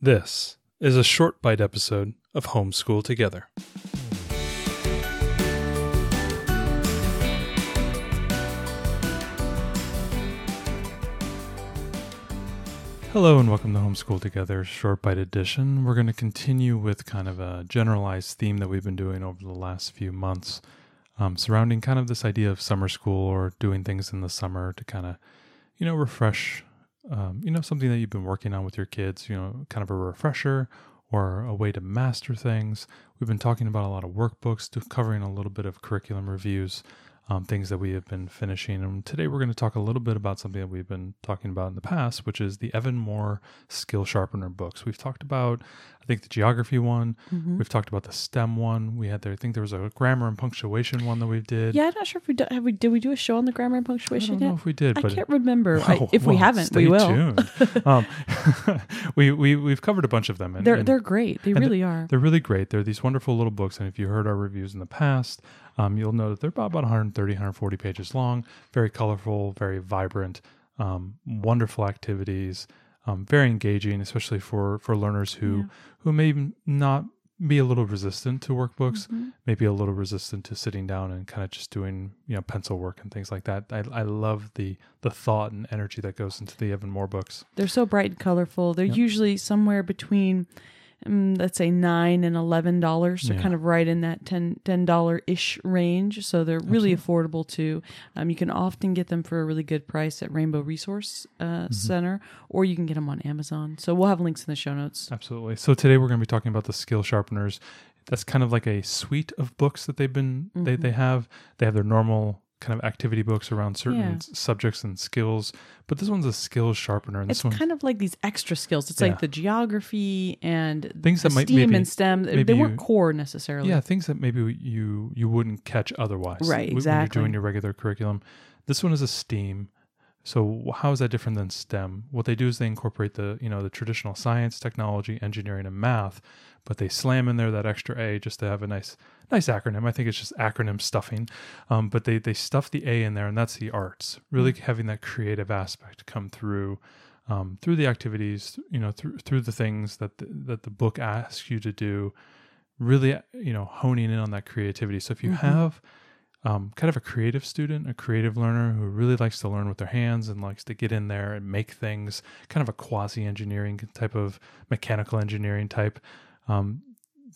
This is a short bite episode of Homeschool Together. Hello and welcome to Homeschool Together Short Bite Edition. We're going to continue with kind of a generalized theme that we've been doing over the last few months um, surrounding kind of this idea of summer school or doing things in the summer to kind of, you know, refresh, um, you know, something that you've been working on with your kids, you know, kind of a refresher or a way to master things. We've been talking about a lot of workbooks, covering a little bit of curriculum reviews, um, things that we have been finishing. And today we're going to talk a little bit about something that we've been talking about in the past, which is the Evan-Moor Skill Sharpener books. We've talked about, I think, the geography one. Mm-hmm. We've talked about the STEM one. We had there, I think there was a grammar and punctuation one that we did. Yeah, I'm not sure if we do, have we did we do a show on the grammar and I punctuation don't know if we did, I can't remember. I, Oh, if we haven't, we will. um, we we we've covered a bunch of them, and They're and they're great. They really are. they're really great. They're these wonderful little books, and if you heard our reviews in the past, um, you'll know that they're about, about 130, 140 pages long. Very colorful, very vibrant, um, wonderful activities, um, very engaging, especially for for learners who Yeah. who may not be a little resistant to workbooks, Mhm. maybe a little resistant to sitting down and kind of just doing you know pencil work and things like that. I, I love the the thought and energy that goes into the Evan-Moor books. They're so bright and colorful. They're Yep. usually somewhere between, um, let's say nine and eleven dollars. So Yeah. kind of right in that ten ten dollar ish range. So they're really affordable too. Um, you can often get them for a really good price at Rainbow Resource uh, Mm-hmm. Center, or you can get them on Amazon. So we'll have links in the show notes. Absolutely. So today we're going to be talking about the skill sharpeners. That's kind of like a suite of books that they've been they Mm-hmm. they have. They have their normal kind of activity books around certain Yeah. subjects and skills, but this one's a skill sharpener and It's one kind of like these extra skills. It's Yeah. like the geography and Things that might STEAM maybe- and STEM. They- maybe they weren't you- core necessarily. yeah, things that maybe you you wouldn't catch otherwise. Right, w- When exactly. you're doing your regular curriculum. This one is a STEAM. So how is that different than STEM? What they do is they incorporate the, you know, the traditional science, technology, engineering, and math, but they slam in there that extra A just to have a nice, nice acronym. I think it's just acronym stuffing, um, but they they stuff the A in there, and that's the arts. Really having that creative aspect come through, um, through the activities, you know, through through the things that the, that the book asks you to do. Really, you know, honing in on that creativity. So if you Mhm. have um, kind of a creative student, a creative learner who really likes to learn with their hands and likes to get in there and make things, kind of a quasi engineering type of mechanical engineering type. Um,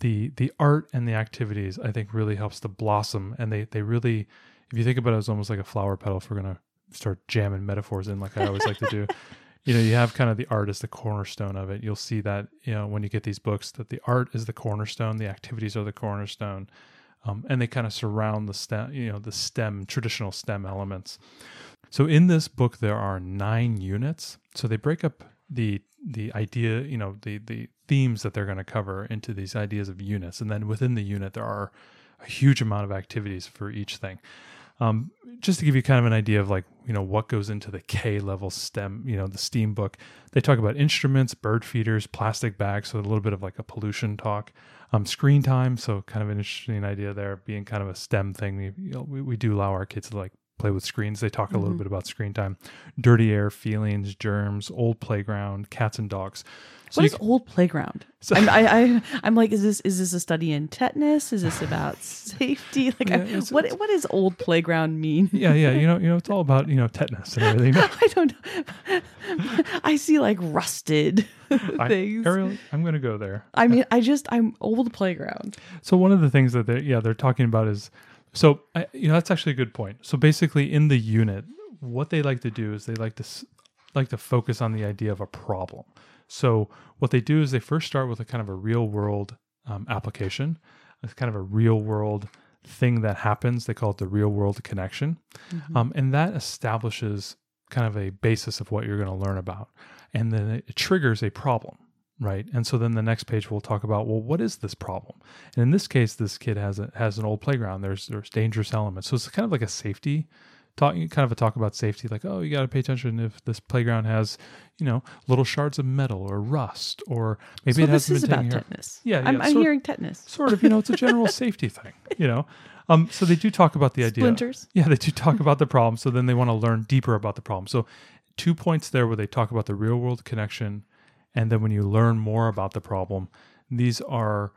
the the art and the activities I think really helps to blossom, and they they really, if you think about it, it's almost like a flower petal. If we're gonna start jamming metaphors in, like I always like to do. You know, you have kind of the art as the cornerstone of it. You'll see that, you know, when you get these books, that the art is the cornerstone, the activities are the cornerstone um, and they kind of surround the stem, you know, the STEM traditional STEM elements. So in this book, there are nine units. So they break up the the idea, you know, the the themes that they're going to cover into these ideas of units, and then within the unit, there are a huge amount of activities for each thing. Um, just to give you kind of an idea of like you know what goes into the K level STEM, you know, the STEAM book. They talk about instruments, bird feeders, plastic bags, so a little bit of like a pollution talk. Um, screen time, so kind of an interesting idea there, being kind of a STEM thing. You know, we, we do allow our kids to like play with screens. They talk a little Mhm. bit about screen time, dirty air, feelings, germs, old playground, cats and dogs. So what you old playground? So- I'm, I, I, I'm like, is this is this a study in tetanus? Is this about safety? Like, Yeah, I, it's- what it's- what does old playground mean? yeah, yeah, you know, you know, it's all about you know tetanus and everything. I don't know. I see like rusted I, things. Ariel, I'm going to go there. I mean, I just I'm old playground. So one of the things that they yeah they're talking about is so I, you know that's actually a good point. So basically in the unit, what they like to do is they like to s- like to focus on the idea of a problem. So what they do is they first start with a kind of a real world um, application, it's kind of a real world thing that happens. They call it the real world connection, um, and that establishes kind of a basis of what you're going to learn about, and then it triggers a problem right and so then the next page we'll talk about well what is this problem and in this case this kid has a, has an old playground there's there's dangerous elements so it's kind of like a safety talk kind of a talk about safety like oh you got to pay attention if this playground has you know little shards of metal or rust or maybe so it hasn't been taken care of. tetanus. Yeah, I'm, I'm sort- hearing tetanus. sort of you know it's a general safety thing you know um so they do talk about the idea Splinters. yeah, they do talk about the problem. So then they want to learn deeper about the problem. So two points there where they talk about the real world connection And then when you learn more about the problem, these are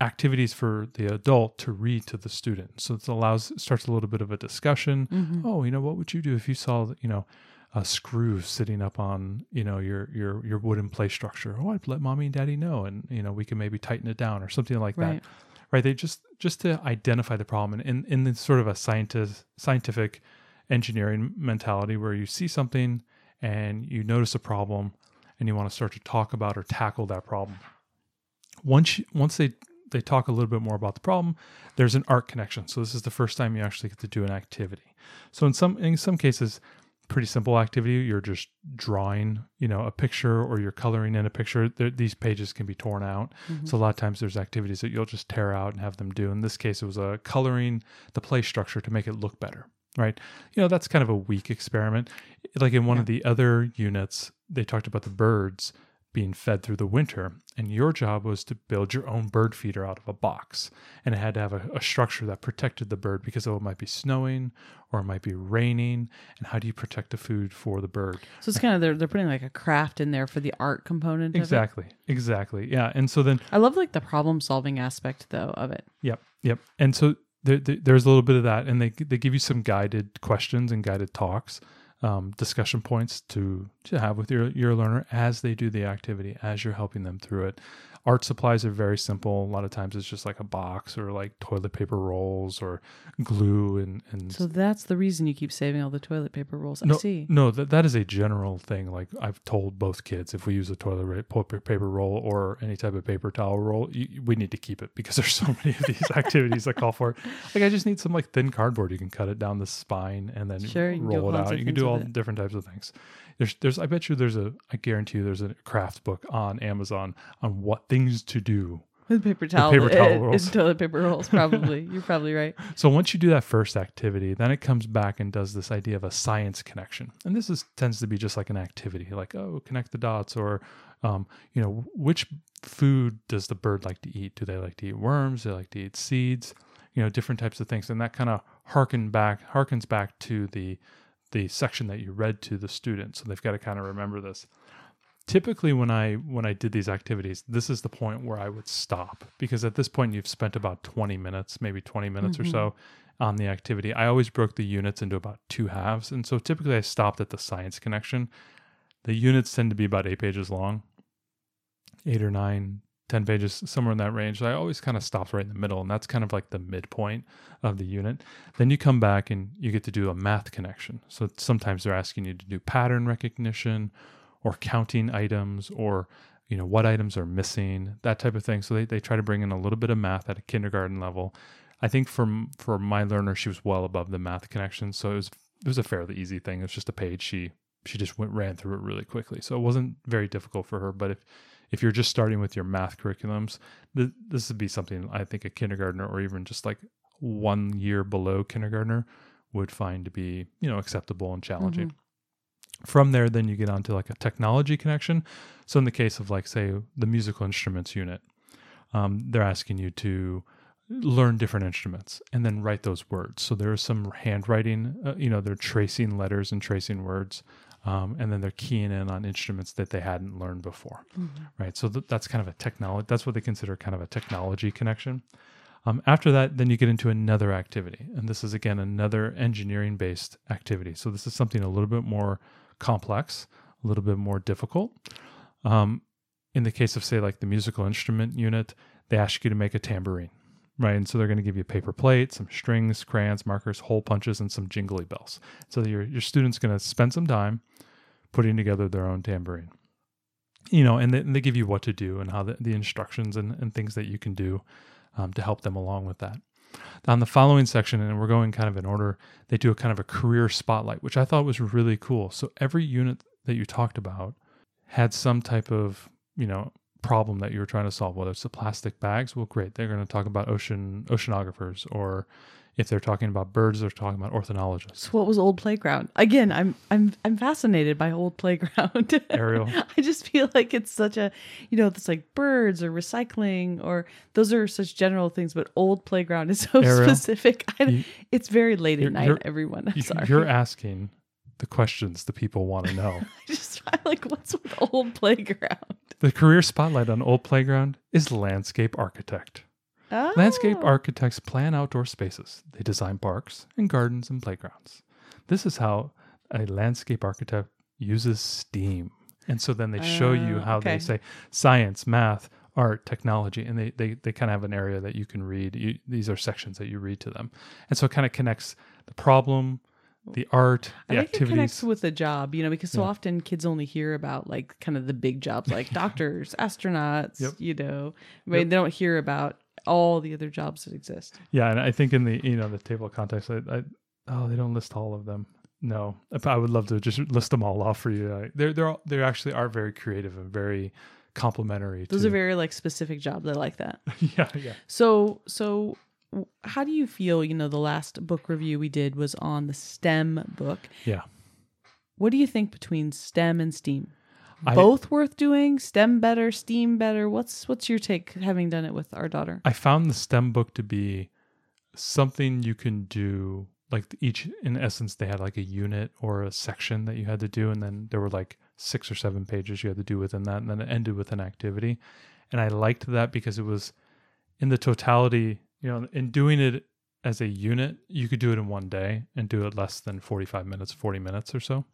activities for the adult to read to the student. So it allows starts a little bit of a discussion. Mhm. Oh, you know, what would you do if you saw, you know, a screw sitting up on, you know, your your your wooden play structure? Oh, I'd let mommy and daddy know, and you know, we can maybe tighten it down or something like Right. that. Right? They just just to identify the problem in in the sort of a scientist scientific engineering mentality where you see something and you notice a problem and you want to start to talk about or tackle that problem. Once you, once they they talk a little bit more about the problem, there's an art connection. So this is the first time you actually get to do an activity. So in some in some cases, pretty simple activity. You're just drawing, you know, a picture or you're coloring in a picture. There, these pages can be torn out. Mm-hmm. So a lot of times there's activities that you'll just tear out and have them do. In this case, it was a coloring the play structure to make it look better. Right. You know, that's kind of a weak experiment. Like in one of the other units, they talked about the birds being fed through the winter, and your job was to build your own bird feeder out of a box. And it had to have a, a structure that protected the bird because oh, it might be snowing or it might be raining. And how do you protect the food for the bird? So it's kind of they're they're putting like a craft in there for the art component. Of it. Exactly. Exactly. Yeah. And so then I love like the problem solving aspect though of it. Yep, yep. And so there, there, there's a little bit of that, and they they give you some guided questions and guided talks, um, discussion points to to have with your your learner as they do the activity, as you're helping them through it. Art supplies are very simple. A lot of times it's just like a box or like toilet paper rolls or glue and and So that's the reason you keep saving all the toilet paper rolls. no, I see. No, that that is a general thing. Like I've told both kids, if we use a toilet paper roll or any type of paper towel roll, you, we need to keep it because there's so many of these activities that call for it. Like I just need some like thin cardboard. You can cut it down the spine and then Sure, roll it out. You can do all it. different types of things. There's there's I bet you there's a I guarantee you there's a craft book on Amazon on what things to do With paper towel, paper towel uh, rolls. toilet paper rolls. Probably, you're probably right. So once you do that first activity, then it comes back and does this idea of a science connection, and this is tends to be just like an activity, like oh, connect the dots, or um, you know, which food does the bird like to eat? Do they like to eat worms? Do they like to eat seeds? You know, different types of things, and that kind of harken back harkens back to the the section that you read to the student. So they've got to kind of remember this. Typically when i when i did these activities this is the point where i would stop because at this point you've spent about 20 minutes maybe 20 minutes or so mm-hmm. on the activity. I always broke the units into about two halves and so typically i stopped at the science connection. The units tend to be about eight pages long eight or nine ten pages somewhere in that range i always kind of stopped right in the middle and that's kind of like the midpoint of the unit. Then you come back and you get to do a math connection. So sometimes they're asking you to do pattern recognition or counting items or you know what items are missing that type of thing. So they, they try to bring in a little bit of math at a kindergarten level. I think for for my learner she was well above the math connection so it was it was a fairly easy thing. It was just a page. She she just went ran through it really quickly. So it wasn't very difficult for her but if if you're just starting with your math curriculums th- this would be something i think a kindergartner or even just like one year below kindergartner would find to be you know acceptable and challenging. From there then you get onto like a technology connection. So in the case of like say the musical instruments unit um, they're asking you to learn different instruments and then write those words. So there is some handwriting uh, you know they're tracing letters and tracing words um, and then they're keying in on instruments that they hadn't learned before right so th- that's kind of a technology that's what they consider kind of a technology connection um, after that, then you get into another activity. And this is, again, another engineering based activity. So this is something a little bit more complex, a little bit more difficult. Um, in the case of, say, like the musical instrument unit, they ask you to make a tambourine, right? And so they're going to give you a paper plate, some strings, crayons, markers, hole punches, and some jingly bells. So your, your student's going to spend some time putting together their own tambourine. You know, and they, and they give you what to do and how the, the instructions and, and things that you can do um, to help them along with that. On the following section, and we're going kind of in order, they do a kind of a career spotlight, which I thought was really cool. So every unit that you talked about had some type of, you know, problem that you were trying to solve, whether it's the plastic bags. Well, great. They're going to talk about ocean oceanographers, or if they're talking about birds, they're talking about ornithologists. So what was old playground? Again, I'm I'm I'm fascinated by old playground. Ariel. I just feel like it's such a, you know, it's like birds or recycling or those are such general things, but old playground is so Ariel, specific. I, you- it's very late at night, everyone. I'm You- sorry. You're asking the questions the people want to know. I just I like what's with old playground? The career spotlight on Old Playground is landscape architect. Oh. Landscape architects plan outdoor spaces. They design parks and gardens and playgrounds. This is how a landscape architect uses STEAM. And so then they show you Oh, how okay. they say science, math, art, technology, and they they, they kind of have an area that you can read. You, these are sections that you read to them, and so it kind of connects the problem, the art, I the think it connects with the job, you know, because so Yeah. often kids only hear about like kind of the big jobs like doctors, astronauts, Yep. you know, I mean, Yep. they don't hear about all the other jobs that exist. Yeah, and I think in the you know the table of context, I, I oh they don't list all of them. No, I would love to just list them all off for you. They're they're all, they actually are very creative and very complimentary. Those to, are very like specific jobs. I like that. yeah yeah. So, so how do you feel? You know, the last book review we did was on the STEM book. Yeah. What do you think between STEM and STEAM? I- Both worth doing? STEM better, STEAM better? What's what's your take having done it with our daughter? I found the STEM book to be something you can do. Like each, in essence, they had like a unit or a section that you had to do, and then there were like six or seven pages you had to do within that, and then it ended with an activity. And I liked that because it was in the totality, you know, in doing it as a unit, you could do it in one day and do it less than 45 minutes, 40 minutes or so.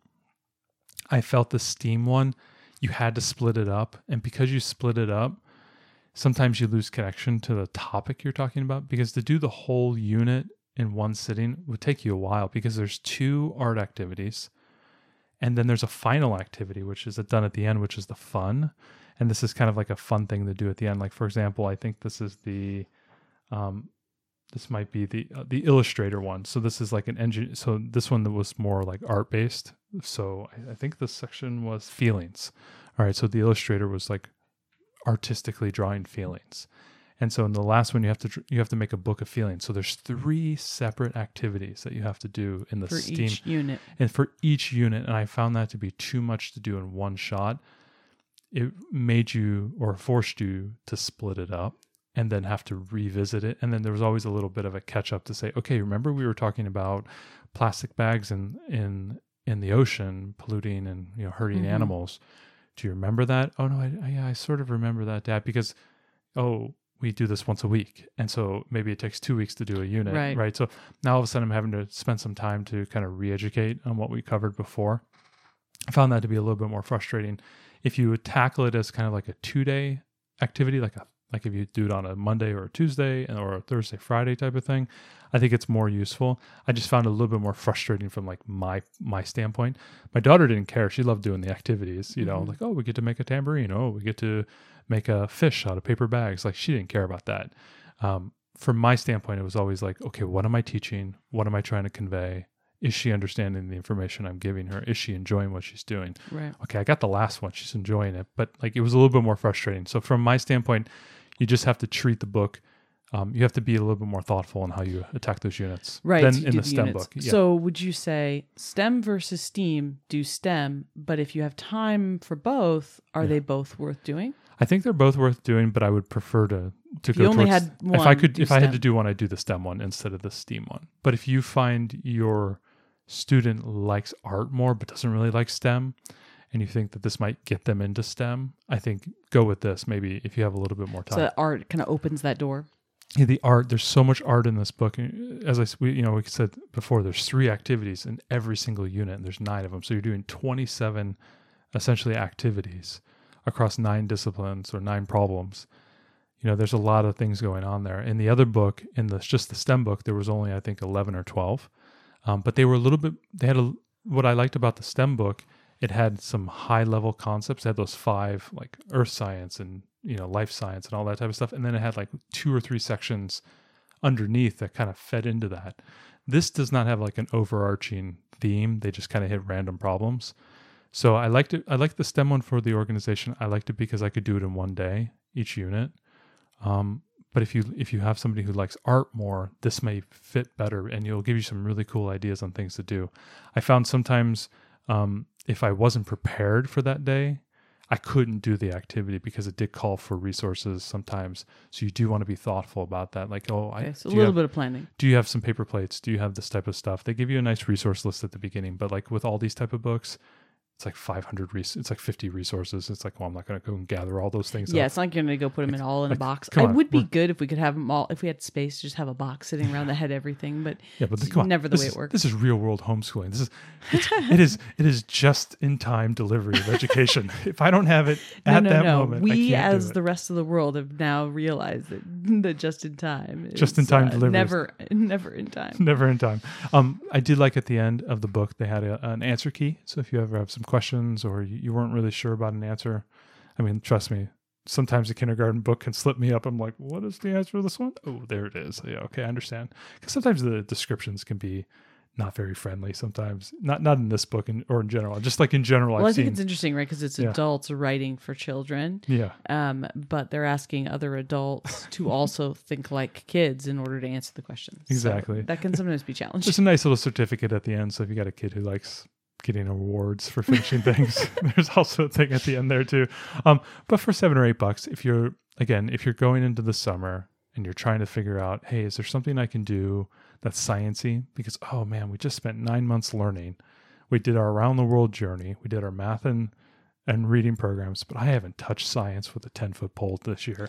I felt the Steam one, you had to split it up. And because you split it up, sometimes you lose connection to the topic you're talking about because to do the whole unit in one sitting would take you a while because there's two art activities and then there's a final activity which is done at the end which is the fun and this is kind of like a fun thing to do at the end like for example i think this is the um this might be the uh, the illustrator one. So this is like an engine so this one that was more like art based. So I, I think this section was feelings. All right so the illustrator was like artistically drawing feelings. And so in the last one you have to you have to make a book of feelings. So there's three separate activities that you have to do in the for steam each unit. and for each unit. And i found that to be too much to do in one shot. It made you or forced you to split it up and then have to revisit it. And then there was always a little bit of a catch up to say okay remember we were talking about plastic bags in in in the ocean polluting and you know hurting Mhm. animals. Do you remember that? Oh no I, I yeah i sort of remember that dad because oh we do this once a week. And so maybe it takes two weeks to do a unit Right. right? So now all of a sudden i'm having to spend some time to kind of re-educate on what we covered before. I found that to be a little bit more frustrating. If you tackle it as kind of like a two day activity like a like if you do it on a monday or a tuesday or a thursday friday type of thing. I think it's more useful. I just found it a little bit more frustrating from like my my standpoint. My daughter didn't care. She loved doing the activities you know Mhm. like oh we get to make a tambourine. Oh we get to make a fish out of paper bags. Like she didn't care about that. Um, from my standpoint it was always like okay what am i teaching? What am i trying to convey? Is she understanding the information i'm giving her? Is she enjoying what she's doing? Right. okay i got the last one. She's enjoying it. But like it was a little bit more frustrating. So from my standpoint you just have to treat the book um, you have to be a little bit more thoughtful in how you attack those units Right. than in do the stem units. book yeah. So would you say STEM versus STEAM do STEM, but if you have time for both, are Yeah. they both worth doing? I think they're both worth doing, but I would prefer to to If go you only towards- had if I could if I had to do one, I'd do the STEM one instead of the STEAM one. But if you find your student likes art more but doesn't really like STEM, and you think that this might get them into STEM, I think go with this. Maybe if you have a little bit more So time. that art kind of opens that door. Yeah, the art. There's so much art in this book. And As I we, you know, we said before, there's three activities in every single unit, and there's nine of them. So you're doing 27 essentially activities across nine disciplines or nine problems. You know, there's a lot of things going on there. In the other book, in the just the STEM book, there was only I think 11 or 12, um, but they were a little bit. They had a what I liked about the STEM book. It had some high level concepts. It had those five like earth science and you know life science and all that type of stuff, and then it had like two or three sections underneath that kind of fed into that. This does not have like an overarching theme. They just kind of hit random problems. So I liked it. I liked the STEM one for the organization. I liked it because I could do it in one day, each unit. Um, but if you if you have somebody who likes art more, this may fit better, and it'll give you some really cool ideas on things to do. I found sometimes um, if I wasn't prepared for that day, I couldn't do the activity because it did call for resources sometimes. So you do want to be thoughtful about that. Like, oh, I Okay, so a little have- bit of planning. do you have some paper plates? Do you have this type of stuff? They give you a nice resource list at the beginning, but like with all these type of books, it's like 500 res- it's like 50 resources. It's like, well, I'm not going to go and gather all those things. Yeah, up. it's not gonna go put them in all in a box. It on, would be good if we could have them all. If we had space, just have a box sitting around that had everything. But Yeah, but It's come on, never the this way it is- works. This is real world homeschooling. This is it is it is just in time delivery of education. if I don't have it at no, that no. moment, I we, as it. the rest of the world, have now realized that that just in time, is, Just-in-time uh, delivery never, never in time. never in time. Um, I did like at the end of the book they had a, an answer key. So if you ever have some questions or you, weren't really sure about an answer, I mean, trust me. Sometimes a kindergarten book can slip me up. I'm like, what is the answer to this one? Oh, there it is. Yeah, okay, I understand. Because sometimes the descriptions can be not very friendly. Sometimes not not in this book and or in general. Just like in general, Well, I've I think seen. it's interesting, right? Because it's Yeah. adults writing for children, yeah, um, but they're asking other adults to also think like kids in order to answer the questions. So Exactly. that can sometimes be challenging challenging. a nice little certificate at the end. So if you got a kid who likes getting awards for finishing things, there's also a thing at the end there too. Um, but for seven or eight bucks, if you're again, if you're going into the summer and you're trying to figure out, hey, is there something I can do that's sciency? Because oh man, we just spent nine months learning. We did our around the world journey. We did our math and and reading programs, but I haven't touched science with a ten foot pole this year.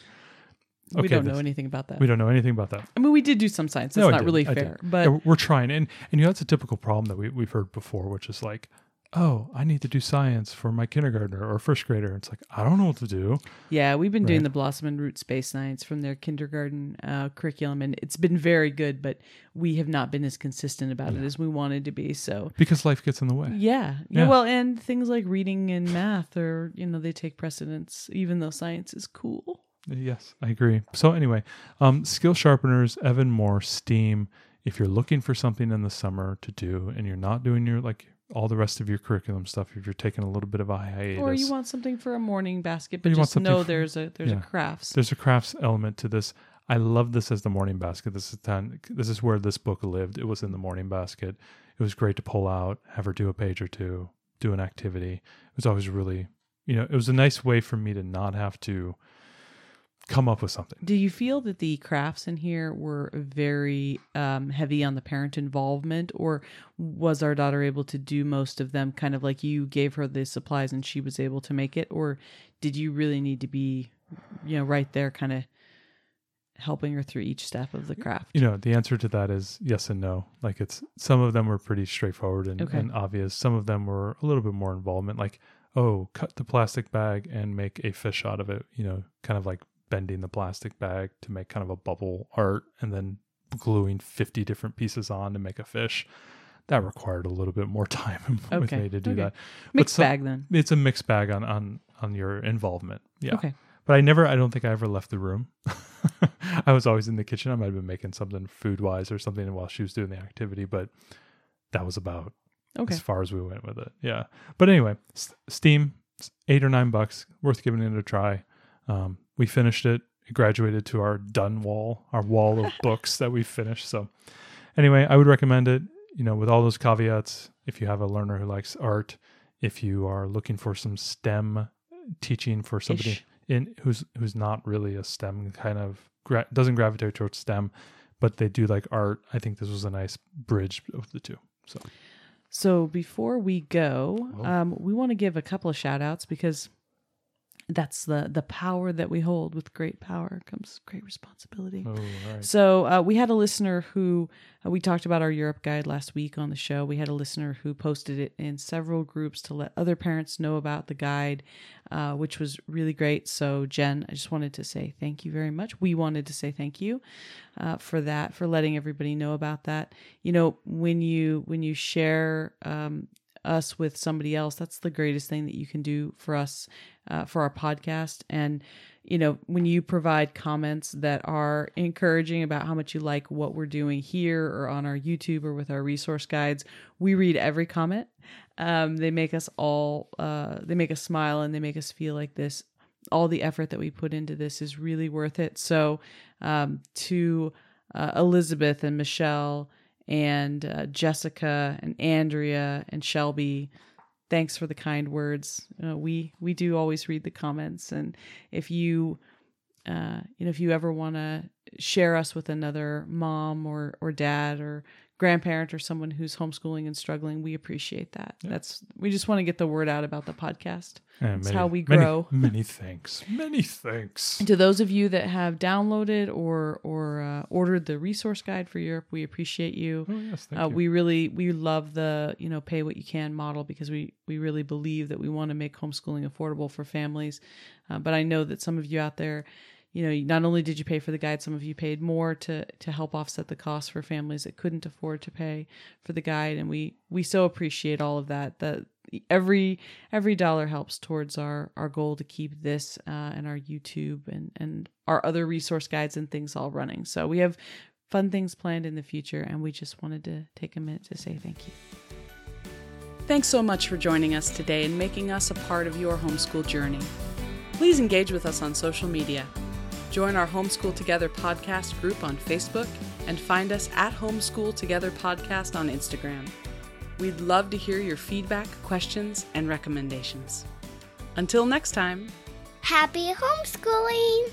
We don't know anything about that. We don't know anything about that. I mean, we did do some science. That's No, not really I did. fair, but Yeah, we're trying, and and you know that's a typical problem that we we've heard before, which is like, oh, I need to do science for my kindergartner or first grader. It's like I don't know what to do. Yeah, we've been doing the Blossom and Root Space Science from their kindergarten uh, curriculum, and it's been very good. But we have not been as consistent about it as we wanted to be. So because life gets in the way. yeah, yeah, Yeah. Well, and things like reading and math are you know they take precedence, even though science is cool. Yes, I agree. So anyway, um, skill sharpeners, Evan-Moor, Steam. If you're looking for something in the summer to do, and you're not doing your like all the rest of your curriculum stuff, if you're taking a little bit of a hiatus, Or you want something for a morning basket, but just know for- there's a there's yeah. a crafts. there's a crafts element to this. I love this as the morning basket. This is time. This is where this book lived. It was in the morning basket. It was great to pull out, have her do a page or two, do an activity. It was always really, you know, it was a nice way for me to not have to come up with something. Do you feel that the crafts in here were very um, heavy on the parent involvement, or was our daughter able to do most of them kind of like you gave her the supplies and she was able to make it? Or did you really need to be, you know, right there kind of helping her through each step of the craft? You know, the answer to that is yes and no. Like it's some of them were pretty straightforward and, Okay. and obvious. Some of them were a little bit more involvement, like oh, cut the plastic bag and make a fish out of it. You know, kind of like bending the plastic bag to make kind of a bubble art, and then gluing fifty different pieces on to make a fish. That required a little bit more time with me to do okay. that. Mixed some- bag then. It's a mixed bag on on on your involvement. Yeah. Okay. But I never, I don't think I ever left the room. I was always in the kitchen. I might have been making something food wise or something while she was doing the activity, but that was about Okay. as far as we went with it. Yeah. But anyway, S- Steam, eight or nine bucks, worth giving it a try. Um, we finished it, it graduated to our done wall, our wall of books that we finished. So anyway, I would recommend it, you know, with all those caveats. If you have a learner who likes art, if you are looking for some STEM teaching for somebody Ish. in who's who's not really a STEM kind of gra- doesn't gravitate towards STEM, but they do like art. I think this was a nice bridge of the two. So So before we go, Oh. um, we want to give a couple of shout outs because that's the the power that we hold. With great power comes great responsibility. oh, right. So uh, we had a listener who uh, we talked about our Europe guide last week on the show. We had a listener who posted it in several groups to let other parents know about the guide, uh, which was really great. So Jen, I just wanted to say thank you very much. We wanted to say thank you uh, for that, for letting everybody know about that. You know, when you when you share. Um, us with somebody else. That's the greatest thing that you can do for us uh, for our podcast. And you know when you provide comments that are encouraging about how much you like what we're doing here or on our youtube or with our resource guides we read every comment. Um, they make us all uh, they make us smile and they make us feel like this all the effort that we put into this is really worth it. So um, to uh, elizabeth and michelle and uh, Jessica and Andrea and Shelby. thanks for the kind words. Uh, we we do always read the comments, and if you uh, you know if you ever want to share us with another mom or or dad or grandparent or someone who's homeschooling and struggling, we appreciate that. Yeah. That's we just want to get the word out about the podcast. Yeah, That's many, how we grow. Many, many, thanks. Many thanks. And to those of you that have downloaded or or uh, ordered the resource guide for Europe, we appreciate you. Oh yes, thank uh, you. We really we love the you know pay what you can model because we we really believe that we want to make homeschooling affordable for families. Uh, but I know that some of you out there you know, not only did you pay for the guide, some of you paid more to to help offset the cost for families that couldn't afford to pay for the guide, and we we so appreciate all of that. That every every dollar helps towards our our goal to keep this uh, and our YouTube and and our other resource guides and things all running. So we have fun things planned in the future, and we just wanted to take a minute to say thank you. Thanks so much for joining us today and making us a part of your homeschool journey. Please engage with us on social media Join our Homeschool Together podcast group on Facebook and find us at Homeschool Together Podcast on Instagram. We'd love to hear your feedback, questions, and recommendations. Until next time, happy homeschooling!